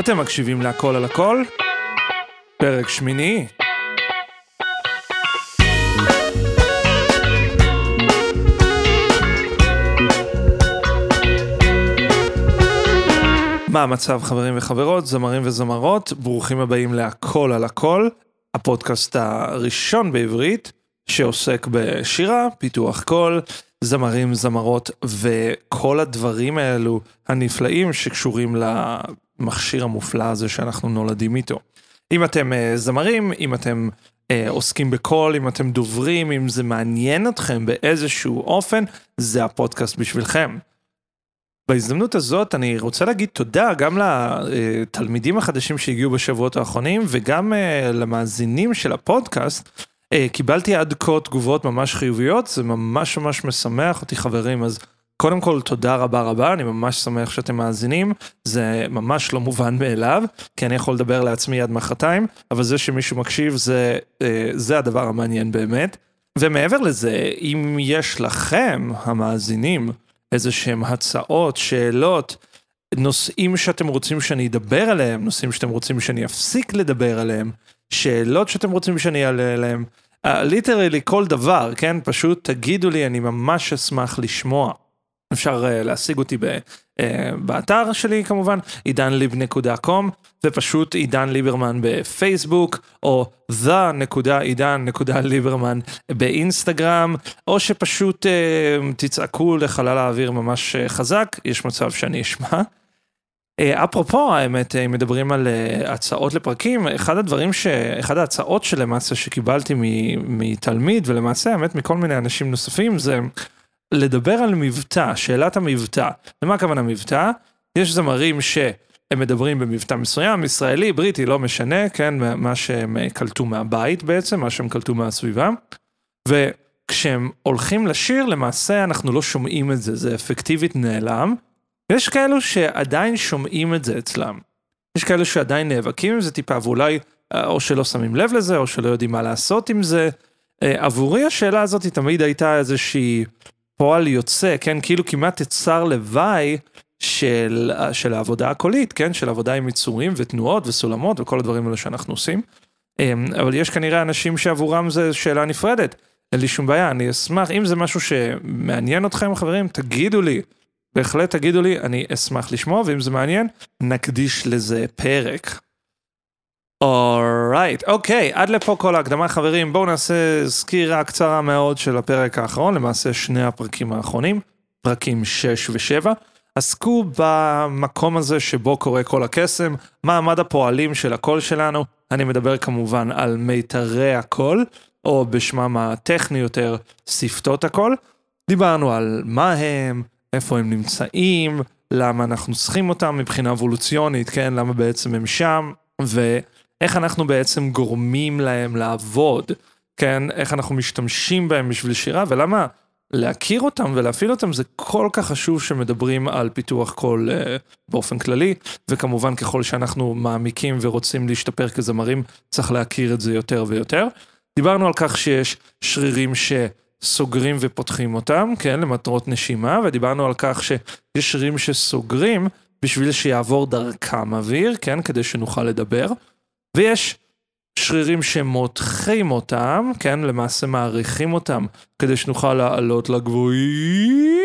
אתם מקשיבים להכל על הכל? פרק שמיני. מה המצב חברים וחברות, זמרים וזמרות, ברוכים הבאים להכל על הכל, הפודקאסט הראשון בעברית שעוסק בשירה, פיתוח קול, זמרים, זמרות וכל הדברים האלו הנפלאים שקשורים למכשיר המופלא הזה שאנחנו נולדים איתו. אם אתם uh, זמרים, אם אתם uh, עוסקים בקול, אם אתם דוברים, אם זה מעניין אתכם באיזשהו אופן, זה הפודקאסט בשבילכם. בהזדמנות הזאת אני רוצה להגיד תודה גם לתלמידים החדשים שהגיעו בשבועות האחרונים וגם uh, למאזינים של הפודקאסט. Uh, קיבלתי עד כה תגובות ממש חיוביות, זה ממש ממש משמח אותי חברים, אז קודם כל תודה רבה רבה, אני ממש שמח שאתם מאזינים, זה ממש לא מובן מאליו, כי אני יכול לדבר לעצמי עד מחרתיים, אבל זה שמישהו מקשיב זה, uh, זה הדבר המעניין באמת. ומעבר לזה, אם יש לכם, המאזינים, איזה שהם הצעות, שאלות, נושאים שאתם רוצים שאני אדבר עליהם, נושאים שאתם רוצים שאני אפסיק לדבר עליהם, שאלות שאתם רוצים שאני אעלה עליהם, ליטרלי uh, כל דבר, כן? פשוט תגידו לי, אני ממש אשמח לשמוע. אפשר uh, להשיג אותי ב, uh, באתר שלי כמובן, עידנליב.com, ופשוט עידן ליברמן בפייסבוק, או the.עידן.ליברמן באינסטגרם, או שפשוט uh, תצעקו לחלל האוויר ממש uh, חזק, יש מצב שאני אשמע. אפרופו האמת, אם מדברים על אה, הצעות לפרקים, אחד הדברים ש... אחד ההצעות שלמעשה שקיבלתי מתלמיד, ולמעשה האמת מכל מיני אנשים נוספים, זה לדבר על מבטא, שאלת המבטא. למה הכוונה מבטא? יש זמרים שהם מדברים במבטא מסוים, ישראלי, בריטי, לא משנה, כן, מה שהם קלטו מהבית בעצם, מה שהם קלטו מהסביבה. וכשהם הולכים לשיר, למעשה אנחנו לא שומעים את זה, זה אפקטיבית נעלם. ויש כאלו שעדיין שומעים את זה אצלם. יש כאלו שעדיין נאבקים עם זה טיפה, ואולי אה, או שלא שמים לב לזה, או שלא יודעים מה לעשות עם זה. אה, עבורי השאלה הזאת תמיד הייתה איזושהי פועל יוצא, כן, כאילו כמעט תצר לוואי של, של העבודה הקולית, כן, של עבודה עם יצורים ותנועות וסולמות וכל הדברים האלה שאנחנו עושים. אבל יש כנראה אנשים שעבורם זה שאלה נפרדת. אין לי שום בעיה, אני אשמח, אם זה משהו שמעניין אתכם חברים, תגידו לי. בהחלט תגידו לי, אני אשמח לשמוע, ואם זה מעניין, נקדיש לזה פרק. אורייט, אוקיי, עד לפה כל ההקדמה חברים, בואו נעשה סקירה קצרה מאוד של הפרק האחרון, למעשה שני הפרקים האחרונים, פרקים 6 ו-7, עסקו במקום הזה שבו קורה כל הקסם, מעמד הפועלים של הקול שלנו, אני מדבר כמובן על מיתרי הקול, או בשמם הטכני יותר, שפתות הקול. דיברנו על מה הם, איפה הם נמצאים, למה אנחנו צריכים אותם מבחינה אבולוציונית, כן? למה בעצם הם שם, ואיך אנחנו בעצם גורמים להם לעבוד, כן? איך אנחנו משתמשים בהם בשביל שירה, ולמה להכיר אותם ולהפעיל אותם זה כל כך חשוב שמדברים על פיתוח קול uh, באופן כללי, וכמובן ככל שאנחנו מעמיקים ורוצים להשתפר כזמרים, צריך להכיר את זה יותר ויותר. דיברנו על כך שיש שרירים ש... סוגרים ופותחים אותם, כן, למטרות נשימה, ודיברנו על כך שיש שרירים שסוגרים בשביל שיעבור דרכם אוויר, כן, כדי שנוכל לדבר, ויש שרירים שמותחים אותם, כן, למעשה מעריכים אותם, כדי שנוכל לעלות לגבוהים,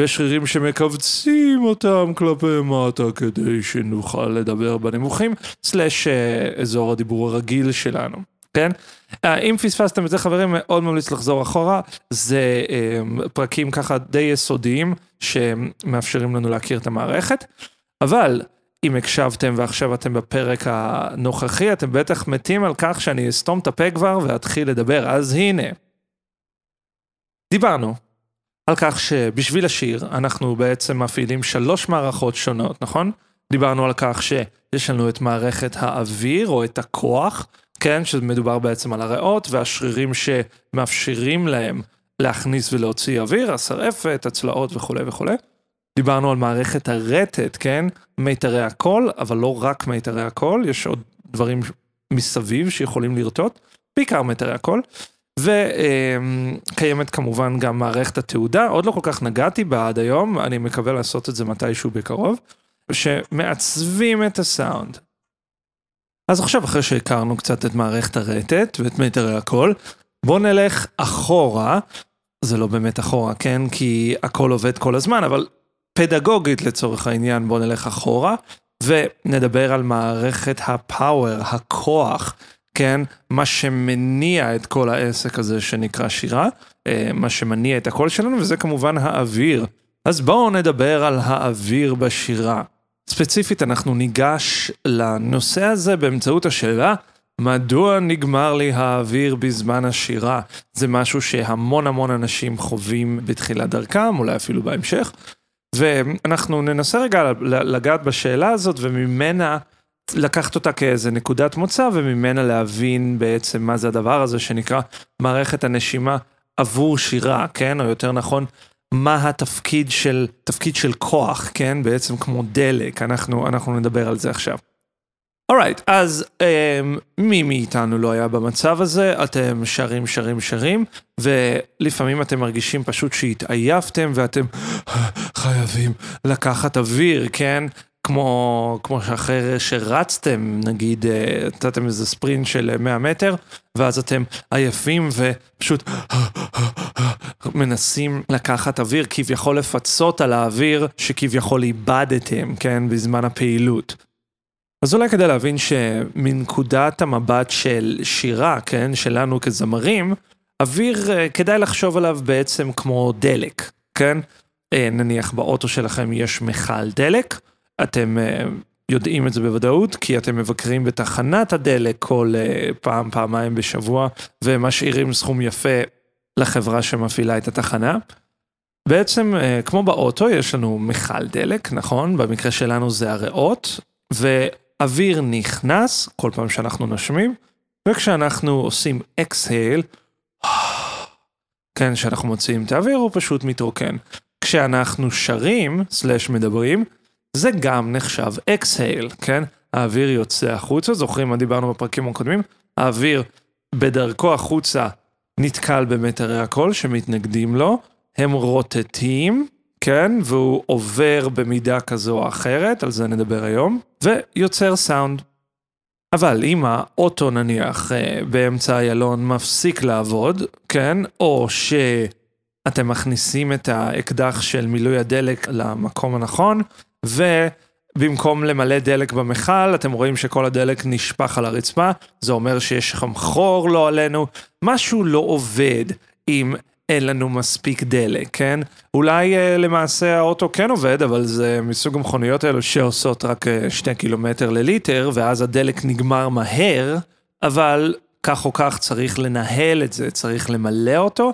ויש שרירים שמכווצים אותם כלפי מטה כדי שנוכל לדבר בנמוכים, סלאש אה, אזור הדיבור הרגיל שלנו. כן? אה, אם פספסתם את זה חברים מאוד ממליץ לחזור אחורה זה אה, פרקים ככה די יסודיים שמאפשרים לנו להכיר את המערכת אבל אם הקשבתם ועכשיו אתם בפרק הנוכחי אתם בטח מתים על כך שאני אסתום את הפה כבר ואתחיל לדבר אז הנה. דיברנו על כך שבשביל השיר אנחנו בעצם מפעילים שלוש מערכות שונות נכון? דיברנו על כך שיש לנו את מערכת האוויר או את הכוח כן, שמדובר בעצם על הריאות והשרירים שמאפשרים להם להכניס ולהוציא אוויר, השרעפת, הצלעות וכולי וכולי. דיברנו על מערכת הרטט, כן? מיתרי הקול, אבל לא רק מיתרי הקול, יש עוד דברים מסביב שיכולים לרטוט, בעיקר מיתרי הקול. וקיימת כמובן גם מערכת התעודה, עוד לא כל כך נגעתי בה עד היום, אני מקווה לעשות את זה מתישהו בקרוב. שמעצבים את הסאונד. אז עכשיו, אחרי שהכרנו קצת את מערכת הרטט ואת מיתרי הקול, בואו נלך אחורה. זה לא באמת אחורה, כן? כי הכל עובד כל הזמן, אבל פדגוגית לצורך העניין, בואו נלך אחורה, ונדבר על מערכת הפאוור, הכוח, כן? מה שמניע את כל העסק הזה שנקרא שירה, אה, מה שמניע את הקול שלנו, וזה כמובן האוויר. אז בואו נדבר על האוויר בשירה. ספציפית אנחנו ניגש לנושא הזה באמצעות השאלה, מדוע נגמר לי האוויר בזמן השירה? זה משהו שהמון המון אנשים חווים בתחילת דרכם, אולי אפילו בהמשך. ואנחנו ננסה רגע לגעת בשאלה הזאת וממנה לקחת אותה כאיזה נקודת מוצא וממנה להבין בעצם מה זה הדבר הזה שנקרא מערכת הנשימה עבור שירה, כן? או יותר נכון, מה התפקיד של, תפקיד של כוח, כן? בעצם כמו דלק, אנחנו, אנחנו נדבר על זה עכשיו. אורייט, right, אז um, מי מאיתנו לא היה במצב הזה? אתם שרים, שרים, שרים, ולפעמים אתם מרגישים פשוט שהתעייפתם ואתם חייבים לקחת אוויר, כן? כמו, כמו שאחרי שרצתם, נגיד, נתתם איזה ספרינט של 100 מטר, ואז אתם עייפים ופשוט מנסים לקחת אוויר, כביכול לפצות על האוויר שכביכול איבדתם, כן, בזמן הפעילות. אז אולי כדי להבין שמנקודת המבט של שירה, כן, שלנו כזמרים, אוויר, אה, כדאי לחשוב עליו בעצם כמו דלק, כן? אה, נניח באוטו שלכם יש מכל דלק, אתם אה, יודעים את זה בוודאות, כי אתם מבקרים בתחנת הדלק כל פעם, פעמיים בשבוע, ומשאירים סכום יפה לחברה שמפעילה את התחנה. בעצם, כמו באוטו, יש לנו מכל דלק, נכון? במקרה שלנו זה הריאות, אוויר נכנס כל פעם שאנחנו נושמים, וכשאנחנו עושים exhale, כן, כשאנחנו מוציאים את האוויר הוא פשוט מתרוקן. כשאנחנו שרים, סלש מדברים, זה גם נחשב exhale, כן? האוויר יוצא החוצה, זוכרים מה דיברנו בפרקים הקודמים? האוויר בדרכו החוצה נתקל במטרי הקול שמתנגדים לו, הם רוטטים, כן, והוא עובר במידה כזו או אחרת, על זה נדבר היום, ויוצר סאונד. אבל אם האוטו נניח אה, באמצע איילון מפסיק לעבוד, כן, או שאתם מכניסים את האקדח של מילוי הדלק למקום הנכון, ובמקום למלא דלק במכל, אתם רואים שכל הדלק נשפך על הרצפה, זה אומר שיש לכם חור לא עלינו, משהו לא עובד עם אין לנו מספיק דלק, כן? אולי uh, למעשה האוטו כן עובד, אבל זה מסוג המכוניות האלו שעושות רק uh, שני קילומטר לליטר, ואז הדלק נגמר מהר, אבל כך או כך צריך לנהל את זה, צריך למלא אותו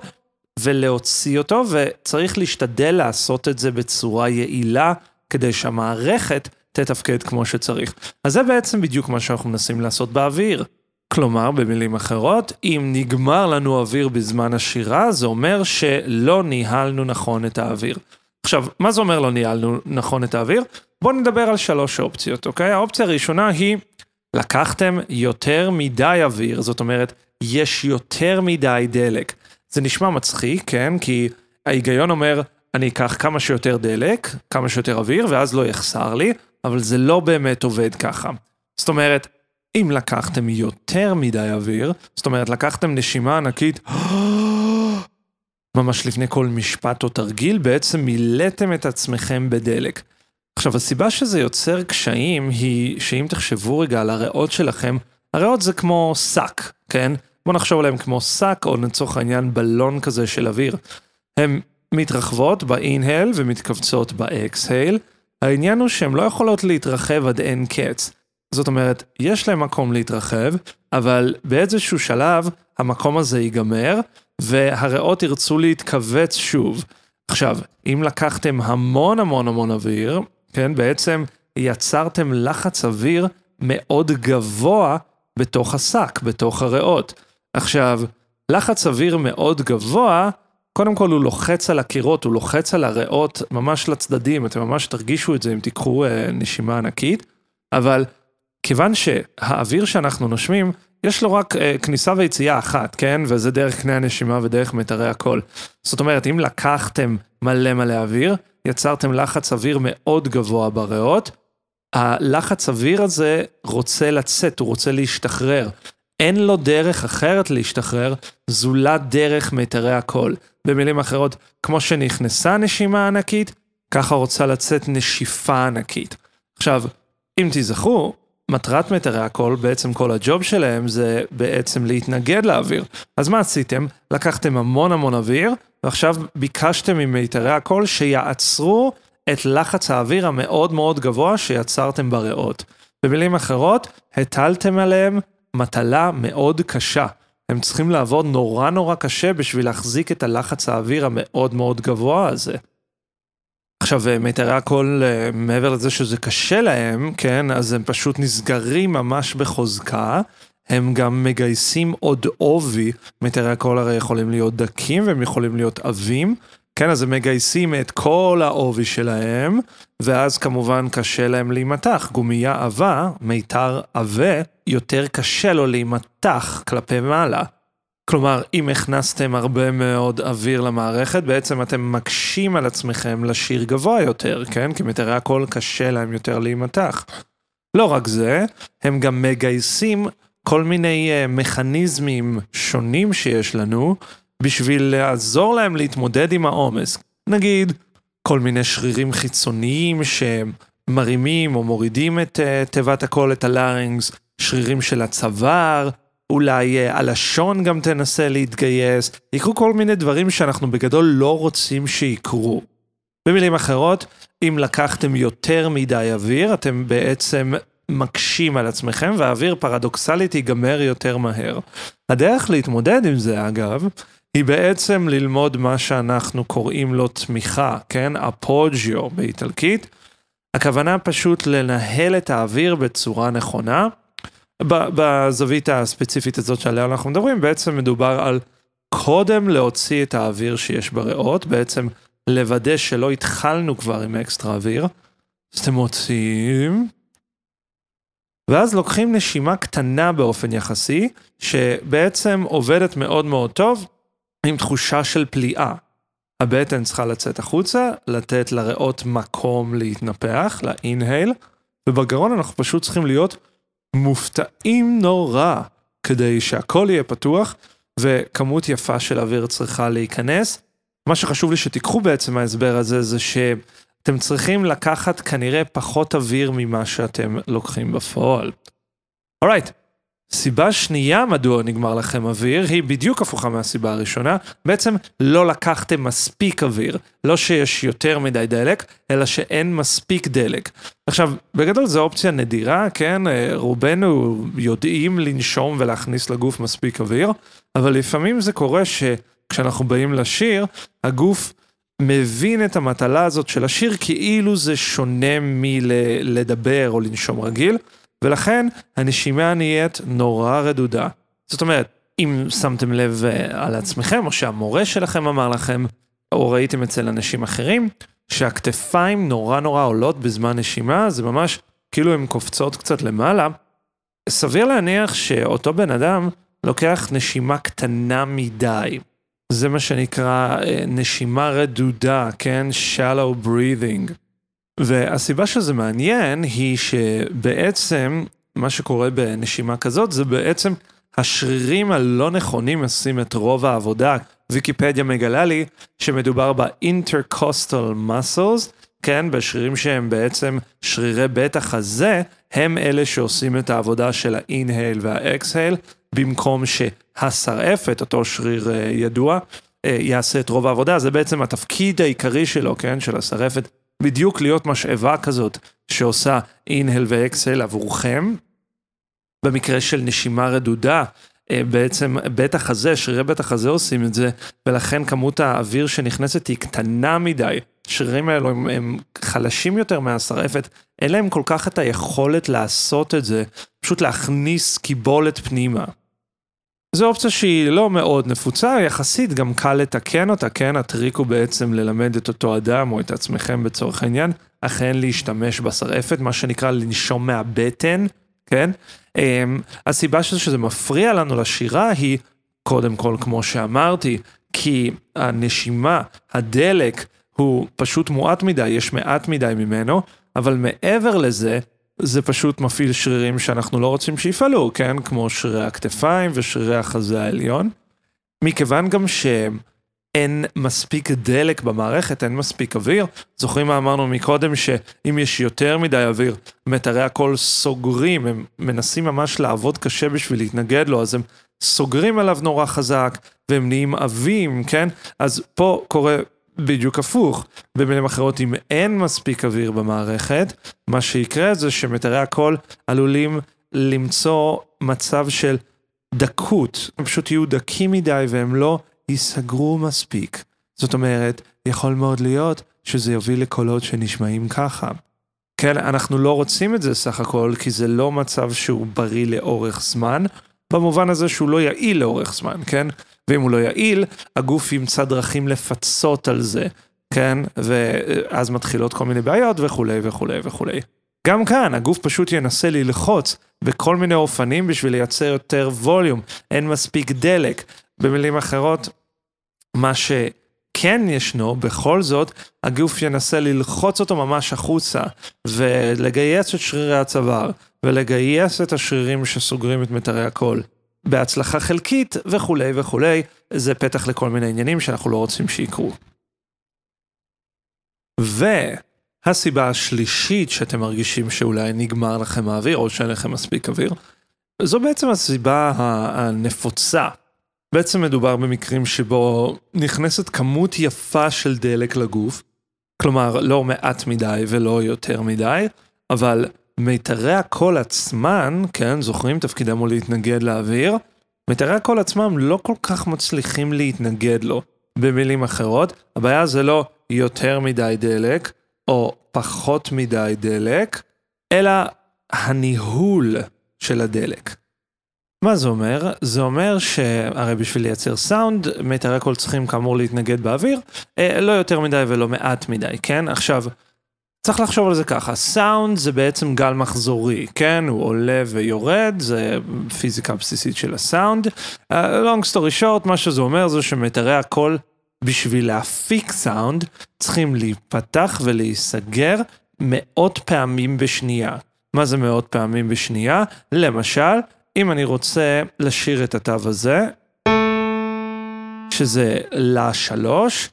ולהוציא אותו, וצריך להשתדל לעשות את זה בצורה יעילה, כדי שהמערכת תתפקד כמו שצריך. אז זה בעצם בדיוק מה שאנחנו מנסים לעשות באוויר. כלומר, במילים אחרות, אם נגמר לנו אוויר בזמן השירה, זה אומר שלא ניהלנו נכון את האוויר. עכשיו, מה זה אומר לא ניהלנו נכון את האוויר? בואו נדבר על שלוש אופציות, אוקיי? האופציה הראשונה היא, לקחתם יותר מדי אוויר, זאת אומרת, יש יותר מדי דלק. זה נשמע מצחיק, כן? כי ההיגיון אומר, אני אקח כמה שיותר דלק, כמה שיותר אוויר, ואז לא יחסר לי, אבל זה לא באמת עובד ככה. זאת אומרת, אם לקחתם יותר מדי אוויר, זאת אומרת לקחתם נשימה ענקית, ממש לפני כל משפט או תרגיל, בעצם מילאתם את עצמכם בדלק. עכשיו, הסיבה שזה יוצר קשיים היא שאם תחשבו רגע על הריאות שלכם, הריאות זה כמו שק, כן? בואו נחשוב עליהם כמו שק, או לצורך העניין בלון כזה של אוויר. הן מתרחבות באינהל ומתכווצות באקסהייל. העניין הוא שהן לא יכולות להתרחב עד אין קץ. זאת אומרת, יש להם מקום להתרחב, אבל באיזשהו שלב המקום הזה ייגמר, והריאות ירצו להתכווץ שוב. עכשיו, אם לקחתם המון המון המון אוויר, כן, בעצם יצרתם לחץ אוויר מאוד גבוה בתוך השק, בתוך הריאות. עכשיו, לחץ אוויר מאוד גבוה, קודם כל הוא לוחץ על הקירות, הוא לוחץ על הריאות ממש לצדדים, אתם ממש תרגישו את זה אם תיקחו אה, נשימה ענקית, אבל כיוון שהאוויר שאנחנו נושמים, יש לו רק אה, כניסה ויציאה אחת, כן? וזה דרך קנה הנשימה ודרך מיתרי הקול. זאת אומרת, אם לקחתם מלא מלא אוויר, יצרתם לחץ אוויר מאוד גבוה בריאות, הלחץ אוויר הזה רוצה לצאת, הוא רוצה להשתחרר. אין לו דרך אחרת להשתחרר, זולת דרך מיתרי הקול. במילים אחרות, כמו שנכנסה נשימה ענקית, ככה רוצה לצאת נשיפה ענקית. עכשיו, אם תזכרו, מטרת מיתרי הקול, בעצם כל הג'וב שלהם זה בעצם להתנגד לאוויר. אז מה עשיתם? לקחתם המון המון אוויר, ועכשיו ביקשתם ממיתרי הקול שיעצרו את לחץ האוויר המאוד מאוד גבוה שיצרתם בריאות. במילים אחרות, הטלתם עליהם מטלה מאוד קשה. הם צריכים לעבוד נורא נורא קשה בשביל להחזיק את הלחץ האוויר המאוד מאוד גבוה הזה. עכשיו, מיתרי הקול, אה, מעבר לזה שזה קשה להם, כן, אז הם פשוט נסגרים ממש בחוזקה. הם גם מגייסים עוד עובי, מיתרי הקול הרי יכולים להיות דקים והם יכולים להיות עבים. כן, אז הם מגייסים את כל העובי שלהם, ואז כמובן קשה להם להימתח. גומייה עבה, מיתר עבה, יותר קשה לו להימתח כלפי מעלה. כלומר, אם הכנסתם הרבה מאוד אוויר למערכת, בעצם אתם מקשים על עצמכם לשיר גבוה יותר, כן? כי מיתרי הקול קשה להם יותר להימתח. לא רק זה, הם גם מגייסים כל מיני uh, מכניזמים שונים שיש לנו, בשביל לעזור להם להתמודד עם העומס. נגיד, כל מיני שרירים חיצוניים שמרימים או מורידים את uh, תיבת הקול, את הלארינגס, שרירים של הצוואר, אולי uh, הלשון גם תנסה להתגייס, יקרו כל מיני דברים שאנחנו בגדול לא רוצים שיקרו. במילים אחרות, אם לקחתם יותר מדי אוויר, אתם בעצם מקשים על עצמכם, והאוויר פרדוקסלית ייגמר יותר מהר. הדרך להתמודד עם זה, אגב, היא בעצם ללמוד מה שאנחנו קוראים לו תמיכה, כן? אפוג'יו באיטלקית. הכוונה פשוט לנהל את האוויר בצורה נכונה. בזווית הספציפית הזאת שעליה אנחנו מדברים, בעצם מדובר על קודם להוציא את האוויר שיש בריאות, בעצם לוודא שלא התחלנו כבר עם אקסטרה אוויר. אז אתם מוציאים, ואז לוקחים נשימה קטנה באופן יחסי, שבעצם עובדת מאוד מאוד טוב, עם תחושה של פליאה. הבטן צריכה לצאת החוצה, לתת לריאות מקום להתנפח, לאינהייל, ובגרון אנחנו פשוט צריכים להיות מופתעים נורא כדי שהכל יהיה פתוח וכמות יפה של אוויר צריכה להיכנס. מה שחשוב לי שתיקחו בעצם מההסבר הזה זה שאתם צריכים לקחת כנראה פחות אוויר ממה שאתם לוקחים בפועל. אורייט, right. סיבה שנייה מדוע נגמר לכם אוויר היא בדיוק הפוכה מהסיבה הראשונה. בעצם לא לקחתם מספיק אוויר. לא שיש יותר מדי דלק, אלא שאין מספיק דלק. עכשיו, בגדול זו אופציה נדירה, כן? רובנו יודעים לנשום ולהכניס לגוף מספיק אוויר, אבל לפעמים זה קורה שכשאנחנו באים לשיר, הגוף... מבין את המטלה הזאת של השיר כאילו זה שונה מלדבר או לנשום רגיל, ולכן הנשימה נהיית נורא רדודה. זאת אומרת, אם שמתם לב uh, על עצמכם, או שהמורה שלכם אמר לכם, או ראיתם אצל אנשים אחרים, שהכתפיים נורא נורא עולות בזמן נשימה, זה ממש כאילו הן קופצות קצת למעלה. סביר להניח שאותו בן אדם לוקח נשימה קטנה מדי. זה מה שנקרא uh, נשימה רדודה, כן? shallow breathing. והסיבה שזה מעניין היא שבעצם מה שקורה בנשימה כזאת זה בעצם השרירים הלא נכונים עושים את רוב העבודה. ויקיפדיה מגלה לי שמדובר ב-intercostal muscles, כן, בשרירים שהם בעצם שרירי בית החזה, הם אלה שעושים את העבודה של ה-inhale וה-exhale, במקום שהשרעפת, אותו שריר אה, ידוע, אה, יעשה את רוב העבודה. זה בעצם התפקיד העיקרי שלו, כן, של השרעפת, בדיוק להיות משאבה כזאת שעושה אינהל ואקסל עבורכם. במקרה של נשימה רדודה, אה, בעצם בית החזה, שרירי בית החזה עושים את זה, ולכן כמות האוויר שנכנסת היא קטנה מדי. השרירים האלו הם, הם חלשים יותר מהשרעפת, אין להם כל כך את היכולת לעשות את זה, פשוט להכניס קיבולת פנימה. זו אופציה שהיא לא מאוד נפוצה, יחסית גם קל לתקן אותה, כן? הטריק הוא בעצם ללמד את אותו אדם או את עצמכם בצורך העניין, אכן להשתמש בשרעפת, מה שנקרא לנשום מהבטן, כן? אמ, הסיבה שזה מפריע לנו לשירה היא, קודם כל, כמו שאמרתי, כי הנשימה, הדלק, הוא פשוט מועט מדי, יש מעט מדי ממנו, אבל מעבר לזה, זה פשוט מפעיל שרירים שאנחנו לא רוצים שיפעלו, כן? כמו שרירי הכתפיים ושרירי החזה העליון. מכיוון גם שאין מספיק דלק במערכת, אין מספיק אוויר. זוכרים מה אמרנו מקודם, שאם יש יותר מדי אוויר, מיתרי הקול סוגרים, הם מנסים ממש לעבוד קשה בשביל להתנגד לו, אז הם סוגרים עליו נורא חזק, והם נהיים עבים, כן? אז פה קורה בדיוק הפוך. במילים אחרות, אם אין מספיק אוויר במערכת, מה שיקרה זה שמיתרי הקול עלולים למצוא מצב של דקות. הם פשוט יהיו דקים מדי והם לא ייסגרו מספיק. זאת אומרת, יכול מאוד להיות שזה יוביל לקולות שנשמעים ככה. כן, אנחנו לא רוצים את זה סך הכל, כי זה לא מצב שהוא בריא לאורך זמן, במובן הזה שהוא לא יעיל לאורך זמן, כן? ואם הוא לא יעיל, הגוף ימצא דרכים לפצות על זה, כן? ואז מתחילות כל מיני בעיות וכולי וכולי וכולי. גם כאן, הגוף פשוט ינסה ללחוץ בכל מיני אופנים בשביל לייצר יותר ווליום, אין מספיק דלק. במילים אחרות, מה שכן ישנו, בכל זאת, הגוף ינסה ללחוץ אותו ממש החוצה, ולגייס את שרירי הצוואר, ולגייס את השרירים שסוגרים את מיתרי הקול. בהצלחה חלקית וכולי וכולי, זה פתח לכל מיני עניינים שאנחנו לא רוצים שיקרו. והסיבה השלישית שאתם מרגישים שאולי נגמר לכם האוויר או שאין לכם מספיק אוויר, זו בעצם הסיבה הנפוצה. בעצם מדובר במקרים שבו נכנסת כמות יפה של דלק לגוף, כלומר לא מעט מדי ולא יותר מדי, אבל מיתרי הקול עצמן, כן, זוכרים תפקידם הוא להתנגד לאוויר? מיתרי הקול עצמם לא כל כך מצליחים להתנגד לו. במילים אחרות, הבעיה זה לא יותר מדי דלק, או פחות מדי דלק, אלא הניהול של הדלק. מה זה אומר? זה אומר שהרי בשביל לייצר סאונד, מיתרי קול צריכים כאמור להתנגד באוויר, אה, לא יותר מדי ולא מעט מדי, כן? עכשיו, צריך לחשוב על זה ככה, סאונד זה בעצם גל מחזורי, כן? הוא עולה ויורד, זה פיזיקה בסיסית של הסאונד. Uh, long story short, מה שזה אומר זה שמיתרי הקול בשביל להפיק סאונד צריכים להיפתח ולהיסגר מאות פעמים בשנייה. מה זה מאות פעמים בשנייה? למשל, אם אני רוצה לשיר את התו הזה, שזה לה שלוש,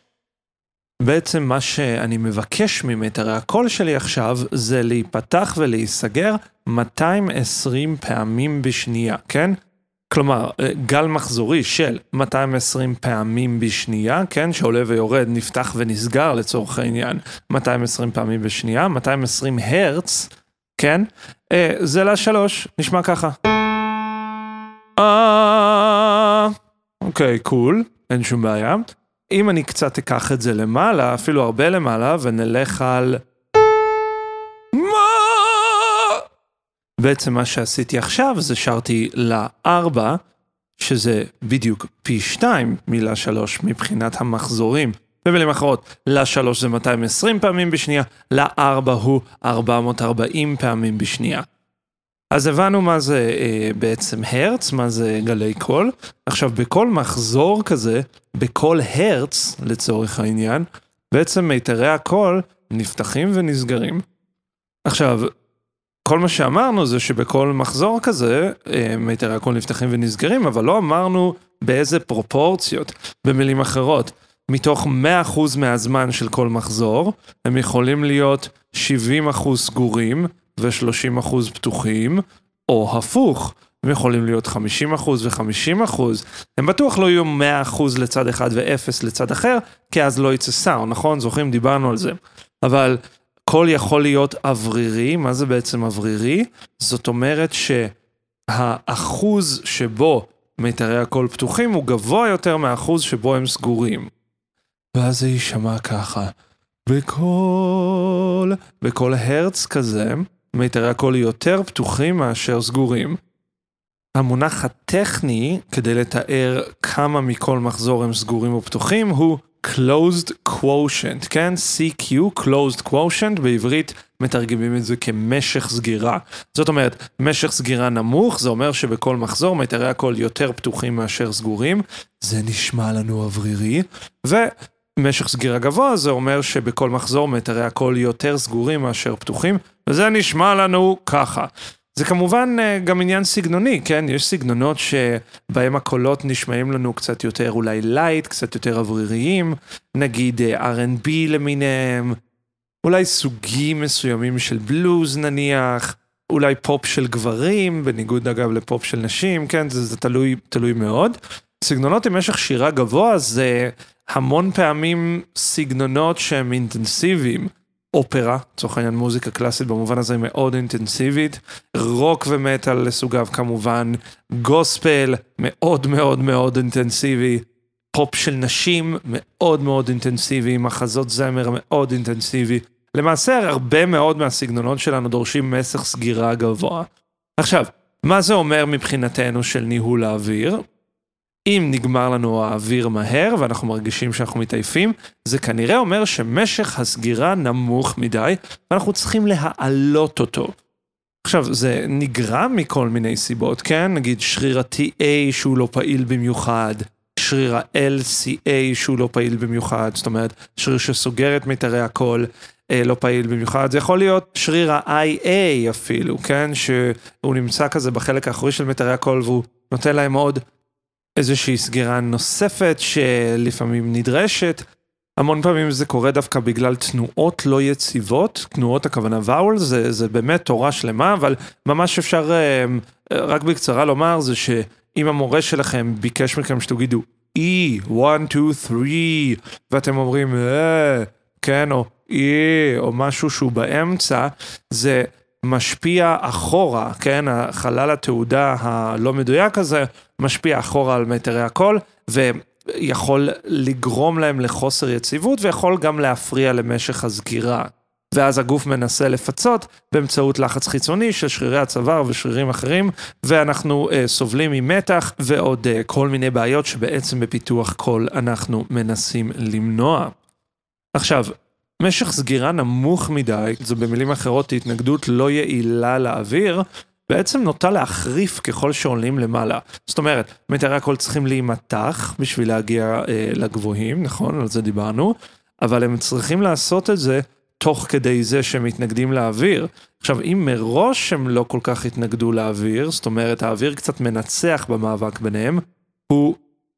בעצם מה שאני מבקש ממטרי הקול שלי עכשיו זה להיפתח ולהיסגר 220 פעמים בשנייה, כן? כלומר, גל מחזורי של 220 פעמים בשנייה, כן? שעולה ויורד, נפתח ונסגר לצורך העניין 220 פעמים בשנייה, 220 הרץ, כן? אה, זה לשלוש, נשמע ככה. אה... אוקיי, קול, אין שום בעיה. אם אני קצת אקח את זה למעלה, אפילו הרבה למעלה, ונלך על... מה? בעצם מה שעשיתי עכשיו זה שרתי לארבע, שזה בדיוק פי שתיים מילה שלוש מבחינת המחזורים. במילים אחרות, לשלוש זה 220 פעמים בשנייה, לארבע הוא 440 פעמים בשנייה. אז הבנו מה זה אה, בעצם הרץ, מה זה גלי קול. עכשיו, בכל מחזור כזה, בכל הרץ, לצורך העניין, בעצם מיתרי הקול נפתחים ונסגרים. עכשיו, כל מה שאמרנו זה שבכל מחזור כזה, אה, מיתרי הקול נפתחים ונסגרים, אבל לא אמרנו באיזה פרופורציות. במילים אחרות, מתוך 100% מהזמן של כל מחזור, הם יכולים להיות 70% סגורים, ו-30% פתוחים, או הפוך, הם יכולים להיות 50% ו-50%, הם בטוח לא יהיו 100% לצד אחד ו-0 לצד אחר, כי אז לא יצא סאונד, נכון? זוכרים? דיברנו על זה. אבל קול יכול להיות אוורירי, מה זה בעצם אוורירי? זאת אומרת שהאחוז שבו מיתרי הקול פתוחים הוא גבוה יותר מהאחוז שבו הם סגורים. ואז זה יישמע ככה. בכל, בכל הרץ כזה, מיתרי הקול יותר פתוחים מאשר סגורים. המונח הטכני כדי לתאר כמה מכל מחזור הם סגורים או פתוחים הוא closed quotient, כן? CQ, closed quotient, בעברית מתרגמים את זה כמשך סגירה. זאת אומרת, משך סגירה נמוך, זה אומר שבכל מחזור מיתרי הקול יותר פתוחים מאשר סגורים. זה נשמע לנו אוורירי. משך סגירה גבוה זה אומר שבכל מחזור מיתרי הקול יותר סגורים מאשר פתוחים, וזה נשמע לנו ככה. זה כמובן אה, גם עניין סגנוני, כן? יש סגנונות שבהם הקולות נשמעים לנו קצת יותר אולי light, קצת יותר אווריריים, נגיד אה, R&B למיניהם, אולי סוגים מסוימים של בלוז נניח, אולי פופ של גברים, בניגוד אגב לפופ של נשים, כן? זה, זה תלוי, תלוי מאוד. סגנונות עם משך שירה גבוה זה המון פעמים סגנונות שהם אינטנסיביים. אופרה, לצורך העניין מוזיקה קלאסית במובן הזה מאוד אינטנסיבית, רוק ומטאל לסוגיו כמובן, גוספל מאוד מאוד מאוד אינטנסיבי, פופ של נשים מאוד מאוד אינטנסיבי, מחזות זמר מאוד אינטנסיבי. למעשה הרבה מאוד מהסגנונות שלנו דורשים מסך סגירה גבוה. עכשיו, מה זה אומר מבחינתנו של ניהול האוויר? אם נגמר לנו האוויר מהר ואנחנו מרגישים שאנחנו מתעייפים, זה כנראה אומר שמשך הסגירה נמוך מדי, ואנחנו צריכים להעלות אותו. עכשיו, זה נגרם מכל מיני סיבות, כן? נגיד שריר ה-TA שהוא לא פעיל במיוחד, שריר ה-LCA שהוא לא פעיל במיוחד, זאת אומרת, שריר שסוגר את מיתרי הקול, אה, לא פעיל במיוחד, זה יכול להיות שריר ה-IA אפילו, כן? שהוא נמצא כזה בחלק האחורי של מיתרי הקול והוא נותן להם עוד איזושהי סגירה נוספת שלפעמים נדרשת. המון פעמים זה קורה דווקא בגלל תנועות לא יציבות, תנועות הכוונה ואול, זה, זה באמת תורה שלמה, אבל ממש אפשר אה, רק בקצרה לומר זה שאם המורה שלכם ביקש מכם שתגידו E, 1, 2, 3, ואתם אומרים אה, כן, או E, או משהו שהוא באמצע, זה משפיע אחורה, כן, החלל התעודה הלא מדויק הזה משפיע אחורה על מטרי הקול, ויכול לגרום להם לחוסר יציבות, ויכול גם להפריע למשך הסגירה. ואז הגוף מנסה לפצות באמצעות לחץ חיצוני של שרירי הצוואר ושרירים אחרים, ואנחנו uh, סובלים ממתח ועוד uh, כל מיני בעיות שבעצם בפיתוח קול אנחנו מנסים למנוע. עכשיו, משך סגירה נמוך מדי, זו במילים אחרות התנגדות לא יעילה לאוויר, בעצם נוטה להחריף ככל שעולים למעלה. זאת אומרת, מיתרי הקול צריכים להימתח בשביל להגיע אה, לגבוהים, נכון? על זה דיברנו, אבל הם צריכים לעשות את זה תוך כדי זה שהם מתנגדים לאוויר. עכשיו, אם מראש הם לא כל כך התנגדו לאוויר, זאת אומרת, האוויר קצת מנצח במאבק ביניהם, הוא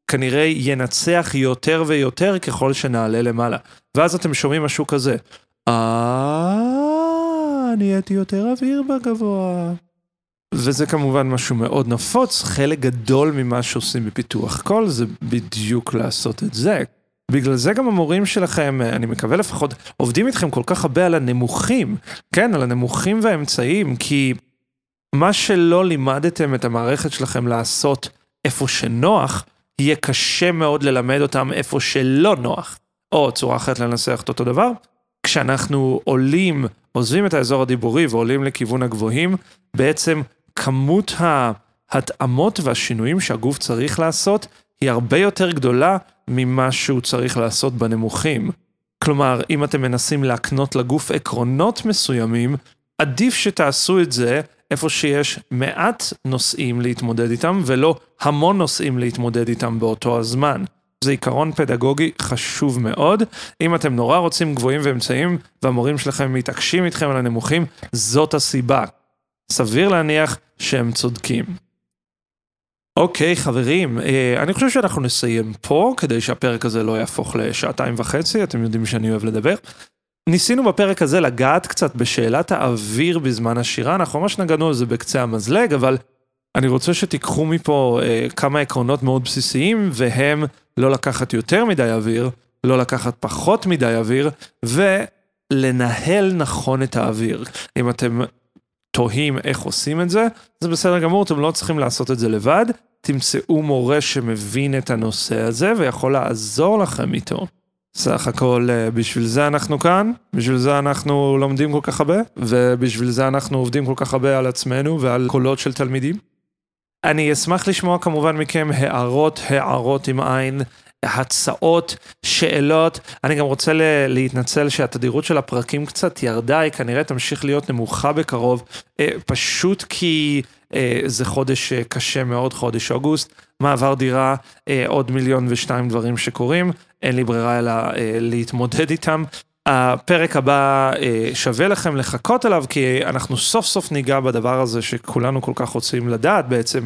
כנראה ינצח יותר ויותר ככל שנעלה למעלה. ואז אתם שומעים משהו כזה, אה. וזה כמובן משהו מאוד נפוץ, חלק גדול ממה שעושים בפיתוח קול זה בדיוק לעשות את זה. בגלל זה גם המורים שלכם, אני מקווה לפחות, עובדים איתכם כל כך הרבה על הנמוכים, כן, על הנמוכים והאמצעים, כי מה שלא לימדתם את המערכת שלכם לעשות איפה שנוח, יהיה קשה מאוד ללמד אותם איפה שלא נוח. או צורה אחרת לנסח את אותו דבר, כשאנחנו עולים, עוזבים את האזור הדיבורי ועולים לכיוון הגבוהים, בעצם כמות ההתאמות והשינויים שהגוף צריך לעשות היא הרבה יותר גדולה ממה שהוא צריך לעשות בנמוכים. כלומר, אם אתם מנסים להקנות לגוף עקרונות מסוימים, עדיף שתעשו את זה איפה שיש מעט נושאים להתמודד איתם ולא המון נושאים להתמודד איתם באותו הזמן. זה עיקרון פדגוגי חשוב מאוד. אם אתם נורא רוצים גבוהים ואמצעים והמורים שלכם מתעקשים איתכם על הנמוכים, זאת הסיבה. סביר להניח שהם צודקים. אוקיי, חברים, אה, אני חושב שאנחנו נסיים פה, כדי שהפרק הזה לא יהפוך לשעתיים וחצי, אתם יודעים שאני אוהב לדבר. ניסינו בפרק הזה לגעת קצת בשאלת האוויר בזמן השירה, אנחנו ממש נגענו על זה בקצה המזלג, אבל אני רוצה שתיקחו מפה אה, כמה עקרונות מאוד בסיסיים, והם לא לקחת יותר מדי אוויר, לא לקחת פחות מדי אוויר, ולנהל נכון את האוויר. אם אתם תוהים איך עושים את זה, זה בסדר גמור, אתם לא צריכים לעשות את זה לבד, תמצאו מורה שמבין את הנושא הזה ויכול לעזור לכם איתו. סך הכל אה, בשביל זה אנחנו כאן, בשביל זה אנחנו לומדים כל כך הרבה, ובשביל זה אנחנו עובדים כל כך הרבה על עצמנו ועל קולות של תלמידים. אני אשמח לשמוע כמובן מכם הערות, הערות עם עין, הצעות, שאלות. אני גם רוצה להתנצל שהתדירות של הפרקים קצת ירדה, היא כנראה תמשיך להיות נמוכה בקרוב, אה, פשוט כי אה, זה חודש קשה מאוד, חודש אוגוסט, מעבר דירה, עוד מיליון ושתיים דברים שקורים. אין לי ברירה אלא אה, להתמודד איתם. הפרק הבא אה, שווה לכם לחכות אליו, כי אנחנו סוף סוף ניגע בדבר הזה שכולנו כל כך רוצים לדעת בעצם.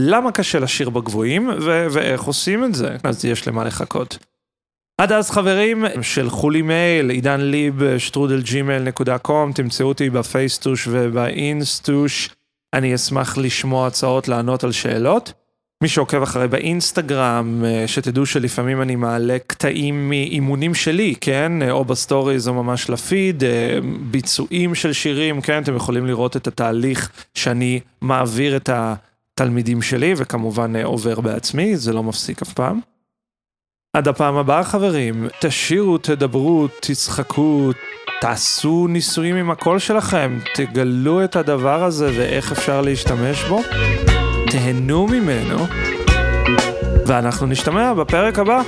למה קשה לשיר בגבוהים ו- ואיך עושים את זה, אז יש למה לחכות. עד אז חברים, שלחו לי מייל, עידן ליב, שטרודל ג'ימל נקודה קום, תמצאו אותי בפייסטוש ובאינסטוש, אני אשמח לשמוע הצעות לענות על שאלות. מי שעוקב אחרי באינסטגרם, שתדעו שלפעמים אני מעלה קטעים מאימונים שלי, כן? או בסטוריז או ממש לפיד, ביצועים של שירים, כן? אתם יכולים לראות את התהליך שאני מעביר את התלמידים שלי, וכמובן עובר בעצמי, זה לא מפסיק אף פעם. עד הפעם הבאה חברים, תשירו, תדברו, תצחקו, תעשו ניסויים עם הקול שלכם, תגלו את הדבר הזה ואיך אפשר להשתמש בו, תהנו ממנו, ואנחנו נשתמע בפרק הבא.